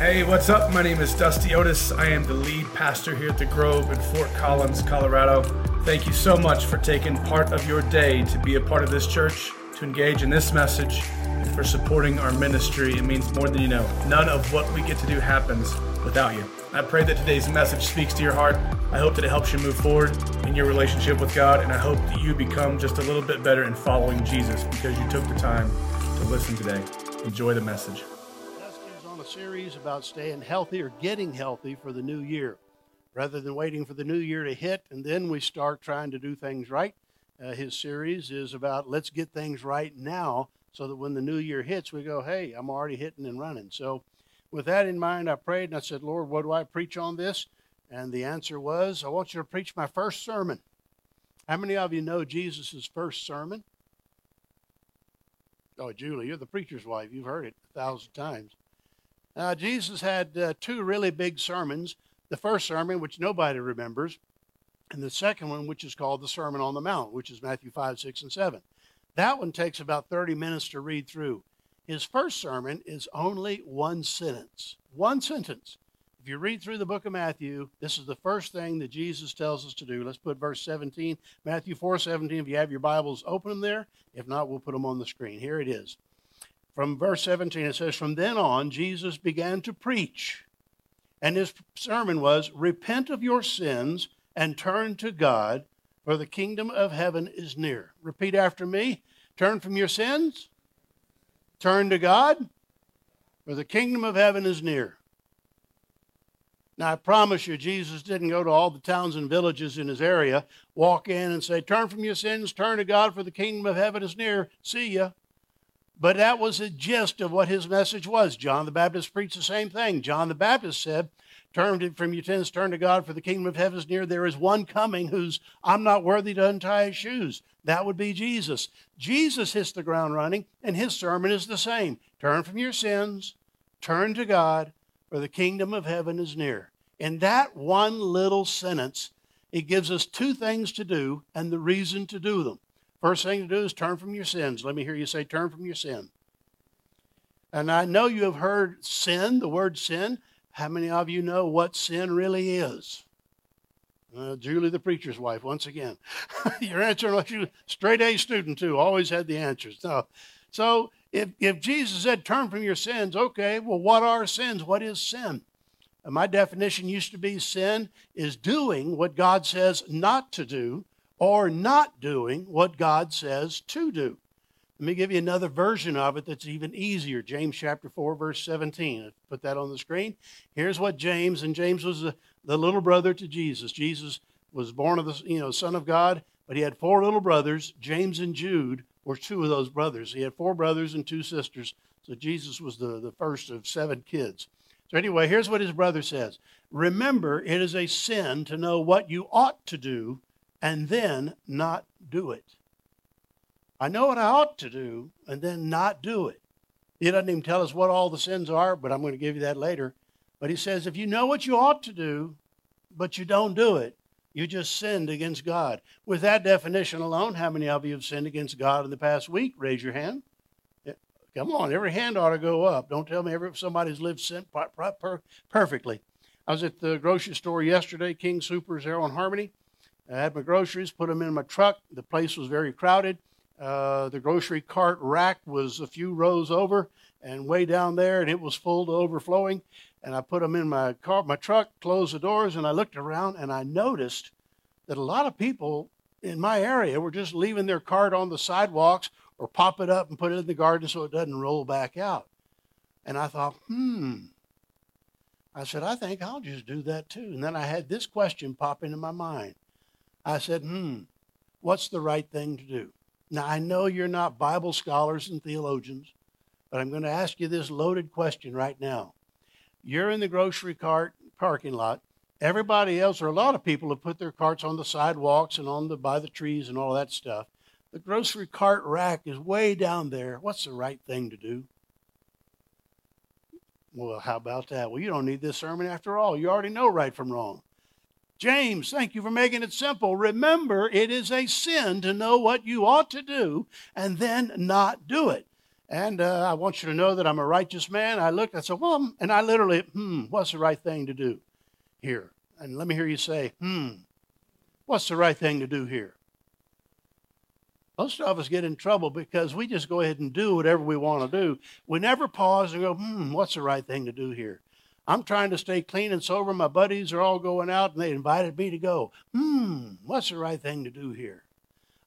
Hey, what's up? My name is Dusty Otis. I am the lead pastor here at the Grove in Fort Collins, Colorado. Thank you so much for taking part of your day to be a part of this church, to engage in this message, and for supporting our ministry. It means more than you know. None of what we get to do happens without you. I pray that today's message speaks to your heart. I hope that it helps you move forward in your relationship with God, and I hope that you become just a little bit better in following Jesus because you took the time to listen today. Enjoy the message series about staying healthy or getting healthy for the new year. Rather than waiting for the new year to hit and then we start trying to do things right, uh, his series is about let's get things right now so that when the new year hits, we go, hey, I'm already hitting and running. So, with that in mind, I prayed and I said, Lord, what do I preach on this? And the answer was, I want you to preach my first sermon. How many of you know Jesus' first sermon? Oh, Julie, you're the preacher's wife. You've heard it a thousand times. Uh, Jesus had uh, two really big sermons. The first sermon, which nobody remembers, and the second one, which is called the Sermon on the Mount, which is Matthew 5, 6, and 7. That one takes about 30 minutes to read through. His first sermon is only one sentence. One sentence. If you read through the book of Matthew, this is the first thing that Jesus tells us to do. Let's put verse 17, Matthew 4 17. If you have your Bibles, open them there. If not, we'll put them on the screen. Here it is from verse 17, it says, From then on, Jesus began to preach. And his sermon was, Repent of your sins and turn to God, for the kingdom of heaven is near. Repeat after me Turn from your sins, turn to God, for the kingdom of heaven is near. Now, I promise you, Jesus didn't go to all the towns and villages in his area, walk in and say, Turn from your sins, turn to God, for the kingdom of heaven is near. See ya. But that was the gist of what his message was. John the Baptist preached the same thing. John the Baptist said, Turn from your sins, turn to God, for the kingdom of heaven is near. There is one coming who's, I'm not worthy to untie his shoes. That would be Jesus. Jesus hits the ground running, and his sermon is the same. Turn from your sins, turn to God, for the kingdom of heaven is near. In that one little sentence, it gives us two things to do and the reason to do them. First thing to do is turn from your sins. Let me hear you say, turn from your sin. And I know you have heard sin, the word sin. How many of you know what sin really is? Uh, Julie, the preacher's wife, once again. Your answer, like you, straight A student too, always had the answers. No. So if, if Jesus said, turn from your sins, okay, well, what are sins? What is sin? And my definition used to be sin is doing what God says not to do or not doing what God says to do. Let me give you another version of it that's even easier. James chapter 4, verse 17. put that on the screen. Here's what James, and James was the, the little brother to Jesus. Jesus was born of the you know, Son of God, but he had four little brothers. James and Jude were two of those brothers. He had four brothers and two sisters. So Jesus was the, the first of seven kids. So, anyway, here's what his brother says Remember, it is a sin to know what you ought to do and then not do it. I know what I ought to do and then not do it. He doesn't even tell us what all the sins are, but I'm going to give you that later. But he says, if you know what you ought to do, but you don't do it, you just sinned against God. With that definition alone, how many of you have sinned against God in the past week? Raise your hand. Come on, every hand ought to go up. Don't tell me every, somebody's lived sin perfectly. I was at the grocery store yesterday, King Soopers there on Harmony. I had my groceries, put them in my truck. The place was very crowded. Uh, the grocery cart rack was a few rows over and way down there, and it was full to overflowing. And I put them in my car, my truck, closed the doors, and I looked around and I noticed that a lot of people in my area were just leaving their cart on the sidewalks or pop it up and put it in the garden so it doesn't roll back out. And I thought, hmm. I said, I think I'll just do that too. And then I had this question pop into my mind I said, hmm, what's the right thing to do? Now, I know you're not Bible scholars and theologians, but I'm going to ask you this loaded question right now. You're in the grocery cart parking lot. Everybody else, or a lot of people, have put their carts on the sidewalks and on the by the trees and all that stuff. The grocery cart rack is way down there. What's the right thing to do? Well, how about that? Well, you don't need this sermon after all. You already know right from wrong. James, thank you for making it simple. Remember, it is a sin to know what you ought to do and then not do it. And uh, I want you to know that I'm a righteous man. I looked, I said, well, and I literally, hmm, what's the right thing to do here? And let me hear you say, hmm, what's the right thing to do here? Most of us get in trouble because we just go ahead and do whatever we want to do. We never pause and go, hmm, what's the right thing to do here? I'm trying to stay clean and sober. My buddies are all going out and they invited me to go. Hmm, what's the right thing to do here?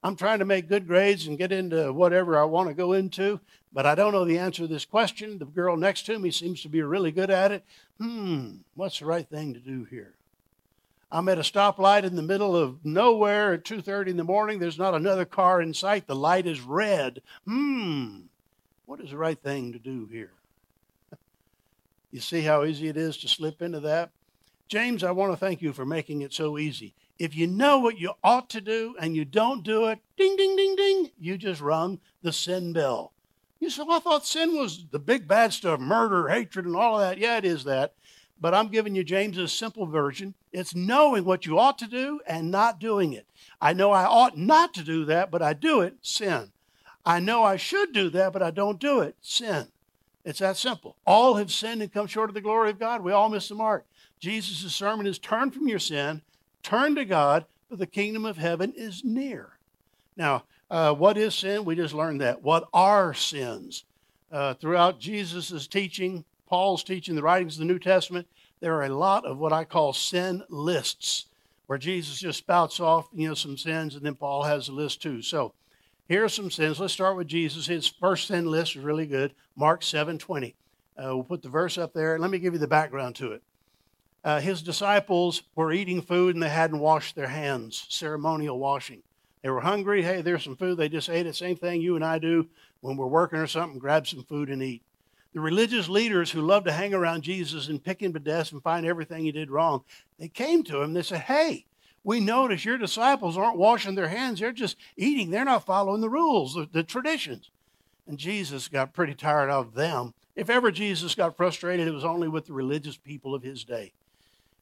I'm trying to make good grades and get into whatever I want to go into, but I don't know the answer to this question. The girl next to me seems to be really good at it. Hmm, what's the right thing to do here? I'm at a stoplight in the middle of nowhere at 2:30 in the morning. There's not another car in sight. The light is red. Hmm, what is the right thing to do here? You see how easy it is to slip into that? James, I want to thank you for making it so easy. If you know what you ought to do and you don't do it, ding, ding, ding, ding, you just rung the sin bell. You say, well, I thought sin was the big bad stuff, murder, hatred, and all of that. Yeah, it is that. But I'm giving you James's simple version. It's knowing what you ought to do and not doing it. I know I ought not to do that, but I do it, sin. I know I should do that, but I don't do it, sin. It's that simple. All have sinned and come short of the glory of God. We all miss the mark. Jesus' sermon is turn from your sin Turn to God, for the kingdom of heaven is near. Now, uh, what is sin? We just learned that. What are sins? Uh, throughout Jesus' teaching, Paul's teaching, the writings of the New Testament, there are a lot of what I call sin lists, where Jesus just spouts off, you know, some sins, and then Paul has a list too. So, here are some sins. Let's start with Jesus. His first sin list is really good. Mark 7:20. Uh, we'll put the verse up there. Let me give you the background to it uh, his disciples were eating food and they hadn't washed their hands, ceremonial washing. They were hungry. Hey, there's some food. They just ate it. Same thing you and I do when we're working or something, grab some food and eat. The religious leaders who loved to hang around Jesus and pick him to death and find everything he did wrong, they came to him. They said, Hey, we notice your disciples aren't washing their hands. They're just eating. They're not following the rules, the, the traditions. And Jesus got pretty tired of them. If ever Jesus got frustrated, it was only with the religious people of his day.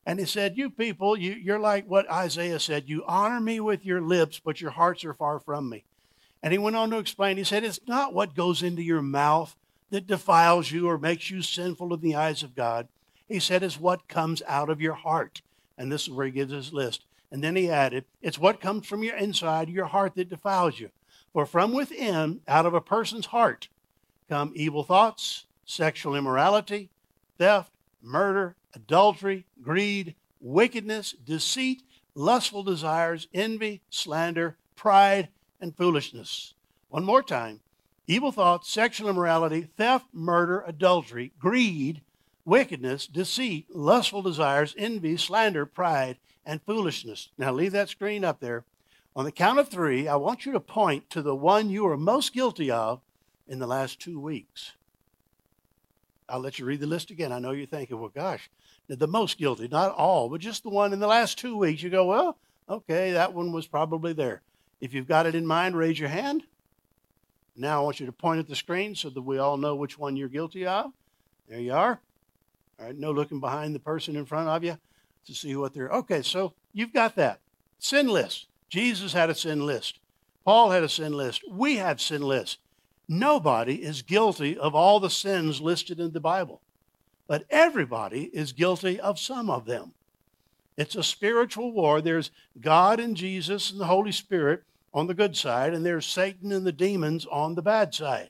And he said, You people, you, you're like what Isaiah said. You honor me with your lips, but your hearts are far from me. And he went on to explain, he said, It's not what goes into your mouth that defiles you or makes you sinful in the eyes of God. He said, It's what comes out of your heart. And this is where he gives his list. And then he added, It's what comes from your inside, your heart, that defiles you. For from within, out of a person's heart, come evil thoughts, sexual immorality, theft, murder, adultery, greed, wickedness, deceit, lustful desires, envy, slander, pride, and foolishness. One more time evil thoughts, sexual immorality, theft, murder, adultery, greed, wickedness, deceit, lustful desires, envy, slander, pride, and foolishness. Now leave that screen up there. On the count of three, I want you to point to the one you are most guilty of in the last two weeks. I'll let you read the list again. I know you're thinking, well, gosh, the most guilty, not all, but just the one in the last two weeks. You go, well, okay, that one was probably there. If you've got it in mind, raise your hand. Now I want you to point at the screen so that we all know which one you're guilty of. There you are. All right, no looking behind the person in front of you to see what they're. Okay, so you've got that. Sin list. Jesus had a sin list. Paul had a sin list. We have sin lists. Nobody is guilty of all the sins listed in the Bible but everybody is guilty of some of them. It's a spiritual war. There's God and Jesus and the Holy Spirit on the good side, and there's Satan and the demons on the bad side.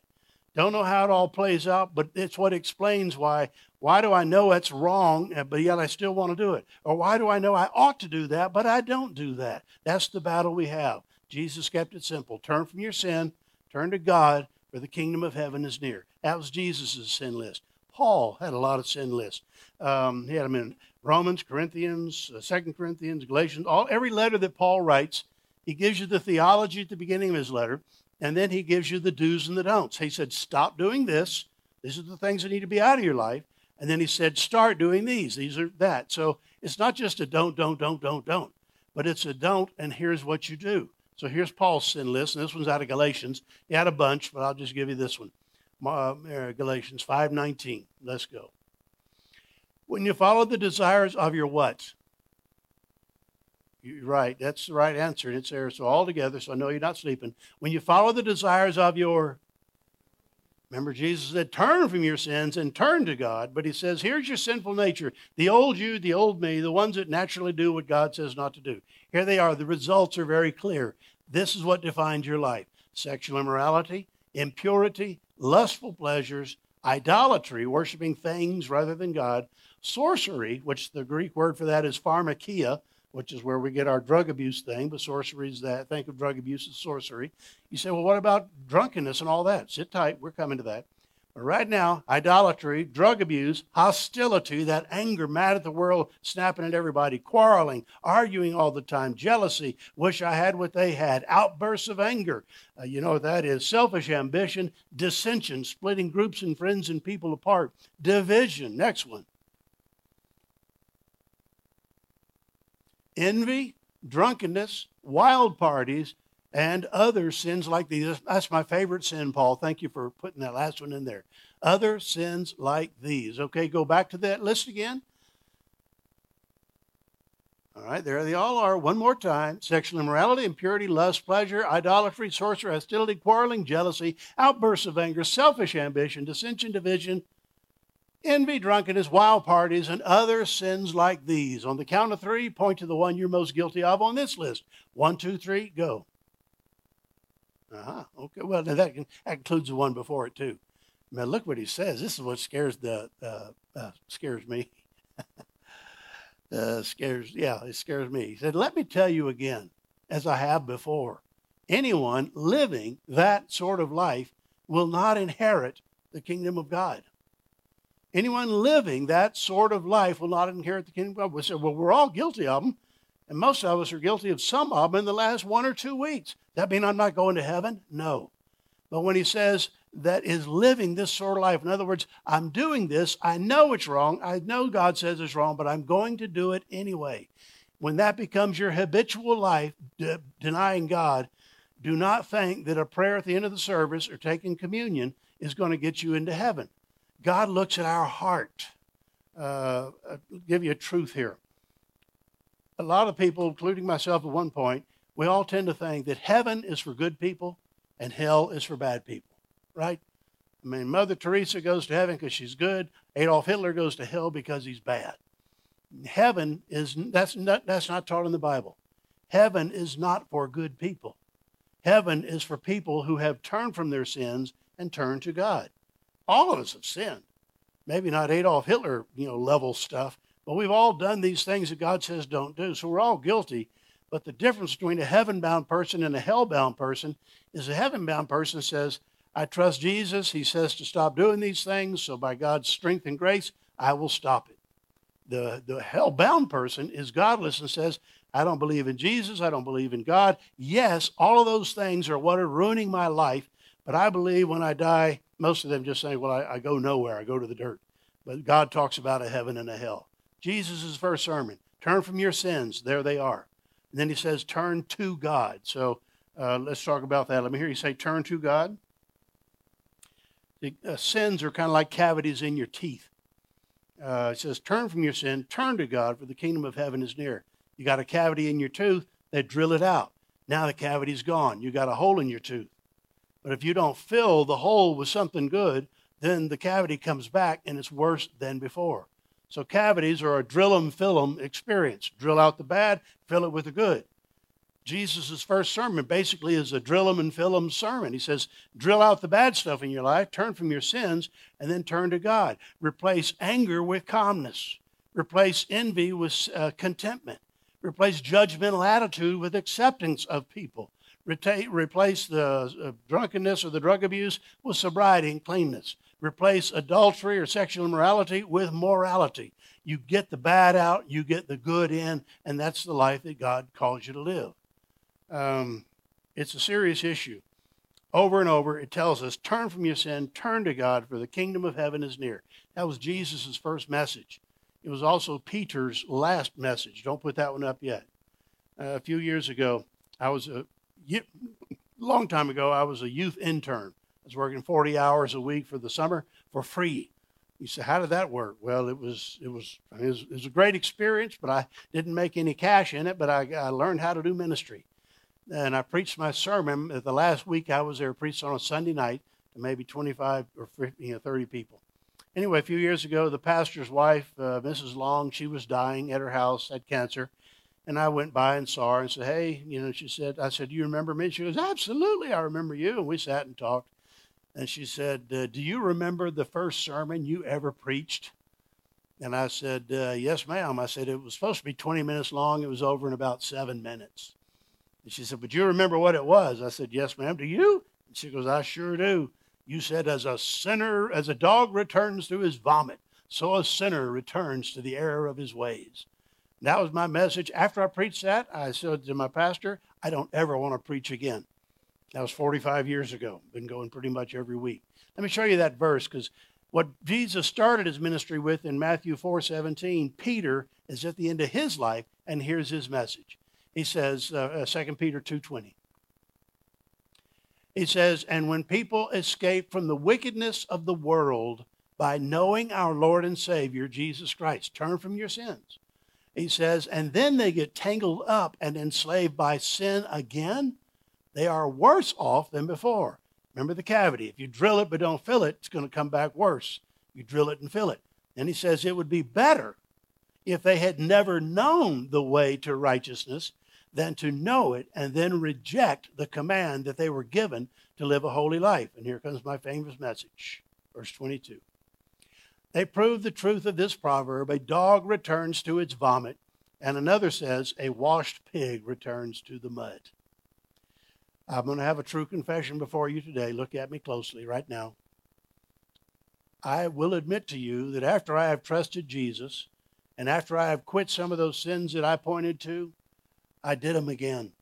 Don't know how it all plays out, but it's what explains why. Why do I know it's wrong, but yet I still want to do it? Or why do I know I ought to do that, but I don't do that? That's the battle we have. Jesus kept it simple turn from your sin, turn to God, for the kingdom of heaven is near. That was Jesus' sin list. Paul had a lot of sin lists. Um, he had them in Romans, Corinthians, uh, Second Corinthians, Galatians, all every letter that Paul writes. He gives you the theology at the beginning of his letter, and then he gives you the do's and the don'ts. He said, "Stop doing this. These are the things that need to be out of your life." And then he said, "Start doing these. These are that." So it's not just a don't, don't, don't, don't, don't, but it's a don't, and here's what you do. So here's Paul's sin list, and this one's out of Galatians. He had a bunch, but I'll just give you this one uh, Galatians 5:19. Let's go. When you follow the desires of your what? You're right. That's the right answer. And It's there. So all together. So I know you're not sleeping. When you follow the desires of your Remember, Jesus said, Turn from your sins and turn to God. But he says, Here's your sinful nature the old you, the old me, the ones that naturally do what God says not to do. Here they are. The results are very clear. This is what defines your life sexual immorality, impurity, lustful pleasures, idolatry, worshiping things rather than God, sorcery, which the Greek word for that is pharmakia, which is where we get our drug abuse thing, but sorcery is that. Think of drug abuse as sorcery. You say, well, what about drunkenness and all that? Sit tight, we're coming to that. But right now, idolatry, drug abuse, hostility, that anger, mad at the world, snapping at everybody, quarreling, arguing all the time, jealousy, wish I had what they had, outbursts of anger. Uh, you know what that is? Selfish ambition, dissension, splitting groups and friends and people apart, division. Next one. Envy, drunkenness, wild parties, and other sins like these. That's my favorite sin, Paul. Thank you for putting that last one in there. Other sins like these. Okay, go back to that list again. All right, there they all are. One more time sexual immorality, impurity, lust, pleasure, idolatry, sorcery, hostility, quarreling, jealousy, outbursts of anger, selfish ambition, dissension, division, envy, drunkenness, wild parties, and other sins like these. On the count of three, point to the one you're most guilty of on this list. One, two, three, go. Uh-huh. Okay. Well, that, that includes the one before it too. Man, look what he says. This is what scares the uh, uh, scares me. uh, scares, yeah, it scares me. He said, "Let me tell you again, as I have before. Anyone living that sort of life will not inherit the kingdom of God." Anyone living that sort of life will not inherit the kingdom of God. We say, well, we're all guilty of them, and most of us are guilty of some of them in the last one or two weeks. That mean I'm not going to heaven? No. But when he says that is living this sort of life, in other words, I'm doing this, I know it's wrong, I know God says it's wrong, but I'm going to do it anyway. When that becomes your habitual life, de- denying God, do not think that a prayer at the end of the service or taking communion is going to get you into heaven. God looks at our heart. Uh, I'll give you a truth here. A lot of people, including myself at one point, we all tend to think that heaven is for good people and hell is for bad people, right? I mean, Mother Teresa goes to heaven because she's good. Adolf Hitler goes to hell because he's bad. Heaven is that's not, that's not taught in the Bible. Heaven is not for good people. Heaven is for people who have turned from their sins and turned to God. All of us have sinned. Maybe not Adolf Hitler, you know, level stuff, but we've all done these things that God says don't do. So we're all guilty. But the difference between a heaven bound person and a hell bound person is a heaven bound person says, I trust Jesus. He says to stop doing these things. So by God's strength and grace, I will stop it. The, the hell bound person is godless and says, I don't believe in Jesus. I don't believe in God. Yes, all of those things are what are ruining my life. But I believe when I die, most of them just say, Well, I, I go nowhere, I go to the dirt. But God talks about a heaven and a hell. Jesus' first sermon turn from your sins. There they are. And then he says, Turn to God. So uh, let's talk about that. Let me hear you say, Turn to God. The, uh, sins are kind of like cavities in your teeth. Uh, it says, Turn from your sin, turn to God, for the kingdom of heaven is near. You got a cavity in your tooth, they drill it out. Now the cavity's gone. You got a hole in your tooth. But if you don't fill the hole with something good, then the cavity comes back and it's worse than before. So cavities are a drill 'em, fill 'em experience. Drill out the bad, fill it with the good. Jesus' first sermon basically is a drill 'em and fill 'em sermon. He says, drill out the bad stuff in your life, turn from your sins, and then turn to God. Replace anger with calmness. Replace envy with uh, contentment. Replace judgmental attitude with acceptance of people replace the uh, drunkenness or the drug abuse with sobriety and cleanness. Replace adultery or sexual immorality with morality. You get the bad out, you get the good in, and that's the life that God calls you to live. Um, it's a serious issue. Over and over, it tells us turn from your sin, turn to God, for the kingdom of heaven is near. That was Jesus' first message. It was also Peter's last message. Don't put that one up yet. Uh, a few years ago, I was long time ago, I was a youth intern. I was working 40 hours a week for the summer for free. You say, how did that work? Well, it was it was it was, it was a great experience, but I didn't make any cash in it. But I, I learned how to do ministry, and I preached my sermon. The last week I was there, preached on a Sunday night. to maybe 25 or 50, you know, 30 people. Anyway, a few years ago, the pastor's wife, uh, Mrs. Long, she was dying at her house, had cancer. And I went by and saw her and said, Hey, you know, she said, I said, Do you remember me? She goes, Absolutely, I remember you. And we sat and talked. And she said, uh, Do you remember the first sermon you ever preached? And I said, uh, Yes, ma'am. I said, It was supposed to be 20 minutes long. It was over in about seven minutes. And she said, But you remember what it was? I said, Yes, ma'am. Do you? And she goes, I sure do. You said, As a sinner, as a dog returns to his vomit, so a sinner returns to the error of his ways. That was my message. After I preached that, I said to my pastor, I don't ever want to preach again. That was 45 years ago. Been going pretty much every week. Let me show you that verse because what Jesus started his ministry with in Matthew 4:17, Peter is at the end of his life, and here's his message. He says, uh, 2 uh, Peter 2:20. He says, "And when people escape from the wickedness of the world by knowing our Lord and Savior Jesus Christ, turn from your sins." He says, and then they get tangled up and enslaved by sin again. They are worse off than before. Remember the cavity. If you drill it but don't fill it, it's going to come back worse. You drill it and fill it. And he says it would be better if they had never known the way to righteousness than to know it and then reject the command that they were given to live a holy life. And here comes my famous message, verse 22. They prove the truth of this proverb a dog returns to its vomit, and another says, a washed pig returns to the mud. I'm going to have a true confession before you today. Look at me closely right now. I will admit to you that after I have trusted Jesus and after I have quit some of those sins that I pointed to, I did them again.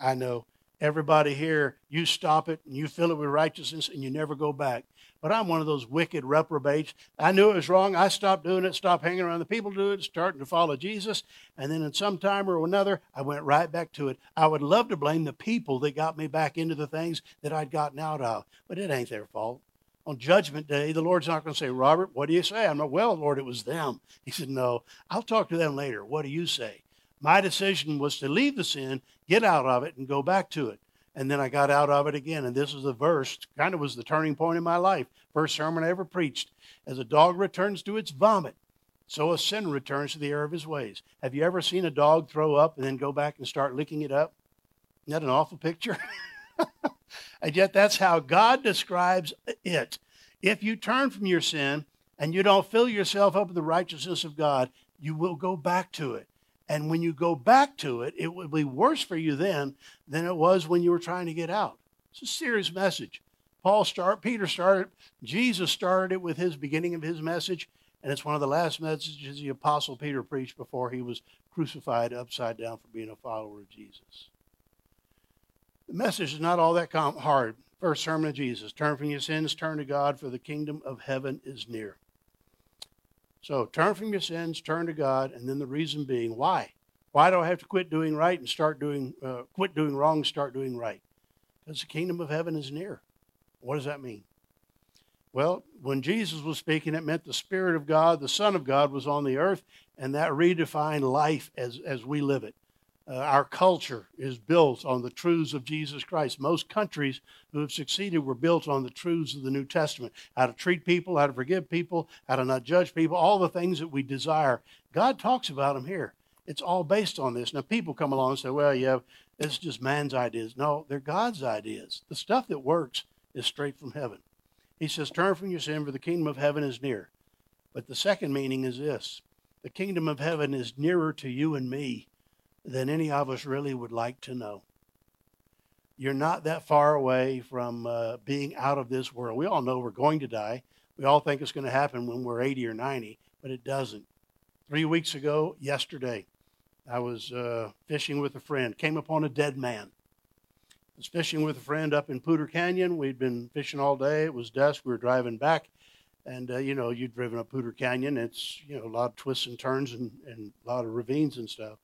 I know everybody here, you stop it and you fill it with righteousness and you never go back. But I'm one of those wicked reprobates. I knew it was wrong. I stopped doing it, stopped hanging around the people do it, starting to follow Jesus. And then in some time or another, I went right back to it. I would love to blame the people that got me back into the things that I'd gotten out of, but it ain't their fault. On Judgment Day, the Lord's not going to say, Robert, what do you say? I'm not, well, Lord, it was them. He said, No, I'll talk to them later. What do you say? My decision was to leave the sin, get out of it, and go back to it and then I got out of it again. And this is a verse, kind of was the turning point in my life. First sermon I ever preached. As a dog returns to its vomit, so a sinner returns to the error of his ways. Have you ever seen a dog throw up and then go back and start licking it up? Isn't that an awful picture? and yet that's how God describes it. If you turn from your sin and you don't fill yourself up with the righteousness of God, you will go back to it. And when you go back to it, it will be worse for you then than it was when you were trying to get out. It's a serious message. Paul start, Peter started, Jesus started it with his beginning of his message, and it's one of the last messages the apostle Peter preached before he was crucified upside down for being a follower of Jesus. The message is not all that hard. First sermon of Jesus: Turn from your sins, turn to God, for the kingdom of heaven is near. So turn from your sins, turn to God, and then the reason being why? Why do I have to quit doing right and start doing, uh, quit doing wrong and start doing right? Because the kingdom of heaven is near. What does that mean? Well, when Jesus was speaking, it meant the Spirit of God, the Son of God, was on the earth, and that redefined life as, as we live it. Uh, our culture is built on the truths of Jesus Christ. Most countries who have succeeded were built on the truths of the New Testament how to treat people, how to forgive people, how to not judge people, all the things that we desire. God talks about them here. It's all based on this. Now, people come along and say, well, yeah, it's just man's ideas. No, they're God's ideas. The stuff that works is straight from heaven. He says, Turn from your sin, for the kingdom of heaven is near. But the second meaning is this the kingdom of heaven is nearer to you and me than any of us really would like to know. You're not that far away from uh, being out of this world. We all know we're going to die. We all think it's going to happen when we're 80 or 90, but it doesn't. Three weeks ago, yesterday, I was uh, fishing with a friend, came upon a dead man. I was fishing with a friend up in Poudre Canyon. We'd been fishing all day. It was dusk. We were driving back. And, uh, you know, you've driven up Poudre Canyon. It's, you know, a lot of twists and turns and, and a lot of ravines and stuff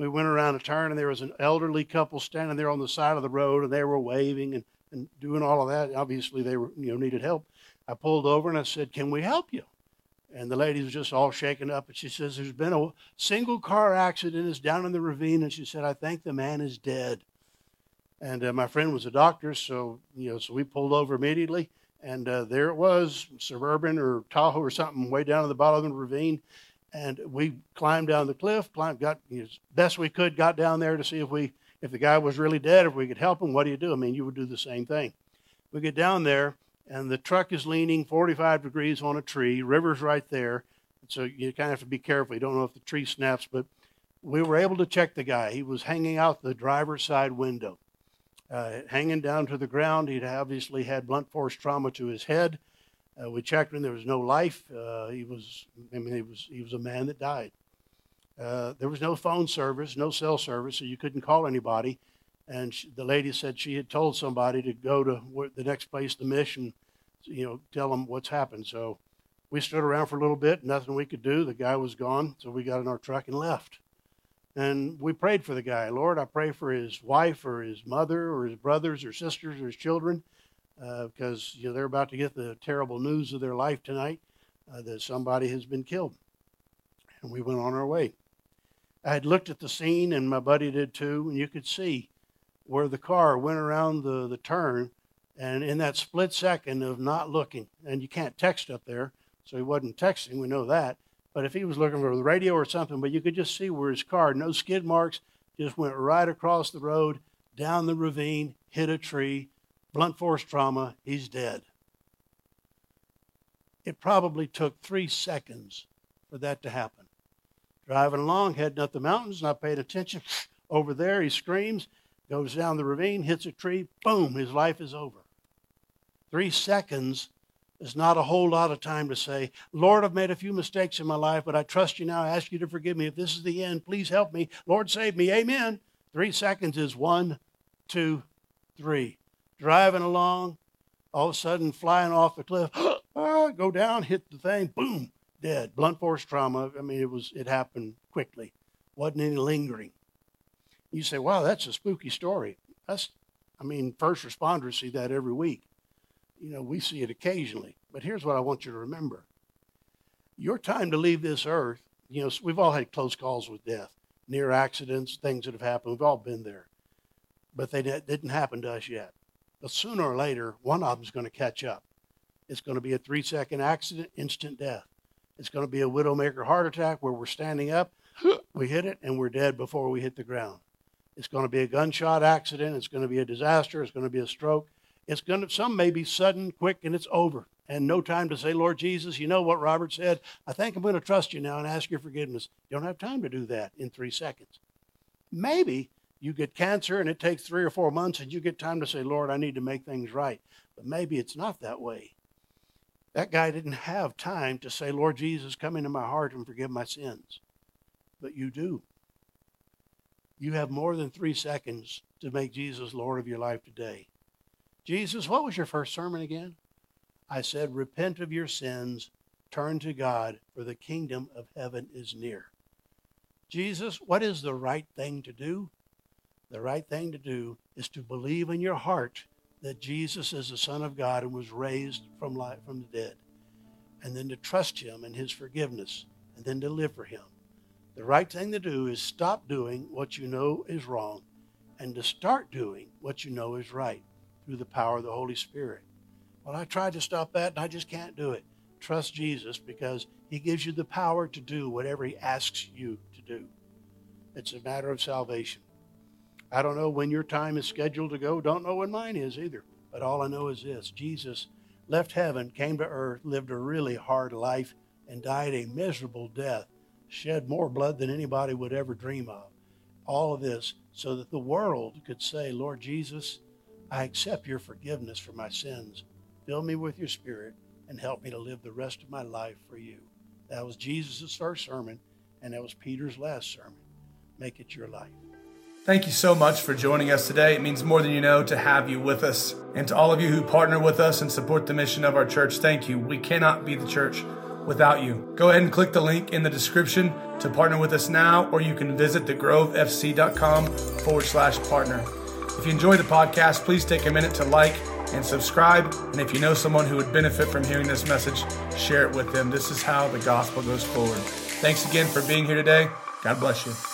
we went around a turn and there was an elderly couple standing there on the side of the road and they were waving and, and doing all of that. Obviously, they were, you know, needed help. I pulled over and I said, Can we help you? And the lady was just all shaken up and she says, There's been a single car accident. It's down in the ravine. And she said, I think the man is dead. And uh, my friend was a doctor, so you know, so we pulled over immediately, and uh, there it was, suburban or Tahoe or something, way down at the bottom of the ravine. And we climbed down the cliff, climbed, got as best we could, got down there to see if we, if the guy was really dead, if we could help him. What do you do? I mean, you would do the same thing. We get down there, and the truck is leaning 45 degrees on a tree. River's right there, so you kind of have to be careful. You don't know if the tree snaps, but we were able to check the guy. He was hanging out the driver's side window, uh, hanging down to the ground. He'd obviously had blunt force trauma to his head. Uh, we checked him. There was no life. Uh, he was, I mean, he was, he was a man that died. Uh, there was no phone service, no cell service, so you couldn't call anybody. And she, the lady said she had told somebody to go to the next place, the mission, you know, tell them what's happened. So we stood around for a little bit, nothing we could do. The guy was gone, so we got in our truck and left. And we prayed for the guy. Lord, I pray for his wife or his mother or his brothers or sisters or his children uh, because you know, they're about to get the terrible news of their life tonight uh, that somebody has been killed. And we went on our way. I had looked at the scene, and my buddy did too, and you could see where the car went around the, the turn. And in that split second of not looking, and you can't text up there, so he wasn't texting, we know that but if he was looking for the radio or something, but you could just see where his car, no skid marks, just went right across the road, down the ravine, hit a tree, blunt force trauma, he's dead. It probably took three seconds for that to happen. Driving along, heading up the mountains, not paying attention. Over there, he screams, goes down the ravine, hits a tree, boom, his life is over. Three seconds is not a whole lot of time to say, Lord, I've made a few mistakes in my life, but I trust you now. I ask you to forgive me. If this is the end, please help me. Lord, save me. Amen. Three seconds is one, two, three. Driving along, all of a sudden flying off the cliff, ah, go down, hit the thing, boom, dead. Blunt force trauma. I mean, it was it happened quickly. Wasn't any lingering. You say, wow, that's a spooky story. That's I mean, first responders see that every week you know, we see it occasionally. But here's what I want you to remember your time to leave this earth, you know, we've all had close calls with death, near accidents, things that have happened. We've all been there. But they didn't happen to us yet. But sooner or later, one of them's going to catch up. It's going to be a three second accident, instant death. It's going to be a widowmaker heart attack where we're standing up, we hit it, and we're dead before we hit the ground. It's going to be a gunshot accident. It's going to be a disaster. It's going to be a stroke. It's going to, some may be sudden, quick, and it's over. And no time to say, Lord Jesus, you know what Robert said. I think I'm going to trust you now and ask your forgiveness. You don't have time to do that in three seconds. Maybe you get cancer and it takes three or four months and you get time to say, Lord, I need to make things right. But maybe it's not that way. That guy didn't have time to say, Lord Jesus, come into my heart and forgive my sins. But you do. You have more than three seconds to make Jesus Lord of your life today. Jesus, what was your first sermon again? I said, Repent of your sins, turn to God, for the kingdom of heaven is near. Jesus, what is the right thing to do? The right thing to do is to believe in your heart that Jesus is the Son of God and was raised from life from the dead, and then to trust Him and His forgiveness, and then to live for Him. The right thing to do is stop doing what you know is wrong and to start doing what you know is right through the power of the Holy Spirit. Well, I tried to stop that and I just can't do it. Trust Jesus because he gives you the power to do whatever he asks you to do. It's a matter of salvation. I don't know when your time is scheduled to go. Don't know when mine is either. But all I know is this Jesus left heaven, came to earth, lived a really hard life, and died a miserable death, shed more blood than anybody would ever dream of. All of this so that the world could say, Lord Jesus, I accept your forgiveness for my sins. Fill me with your spirit and help me to live the rest of my life for you. That was Jesus' first sermon, and that was Peter's last sermon. Make it your life. Thank you so much for joining us today. It means more than you know to have you with us. And to all of you who partner with us and support the mission of our church, thank you. We cannot be the church without you. Go ahead and click the link in the description to partner with us now, or you can visit thegrovefc.com forward slash partner. If you enjoy the podcast, please take a minute to like and subscribe. And if you know someone who would benefit from hearing this message, share it with them. This is how the gospel goes forward. Thanks again for being here today. God bless you.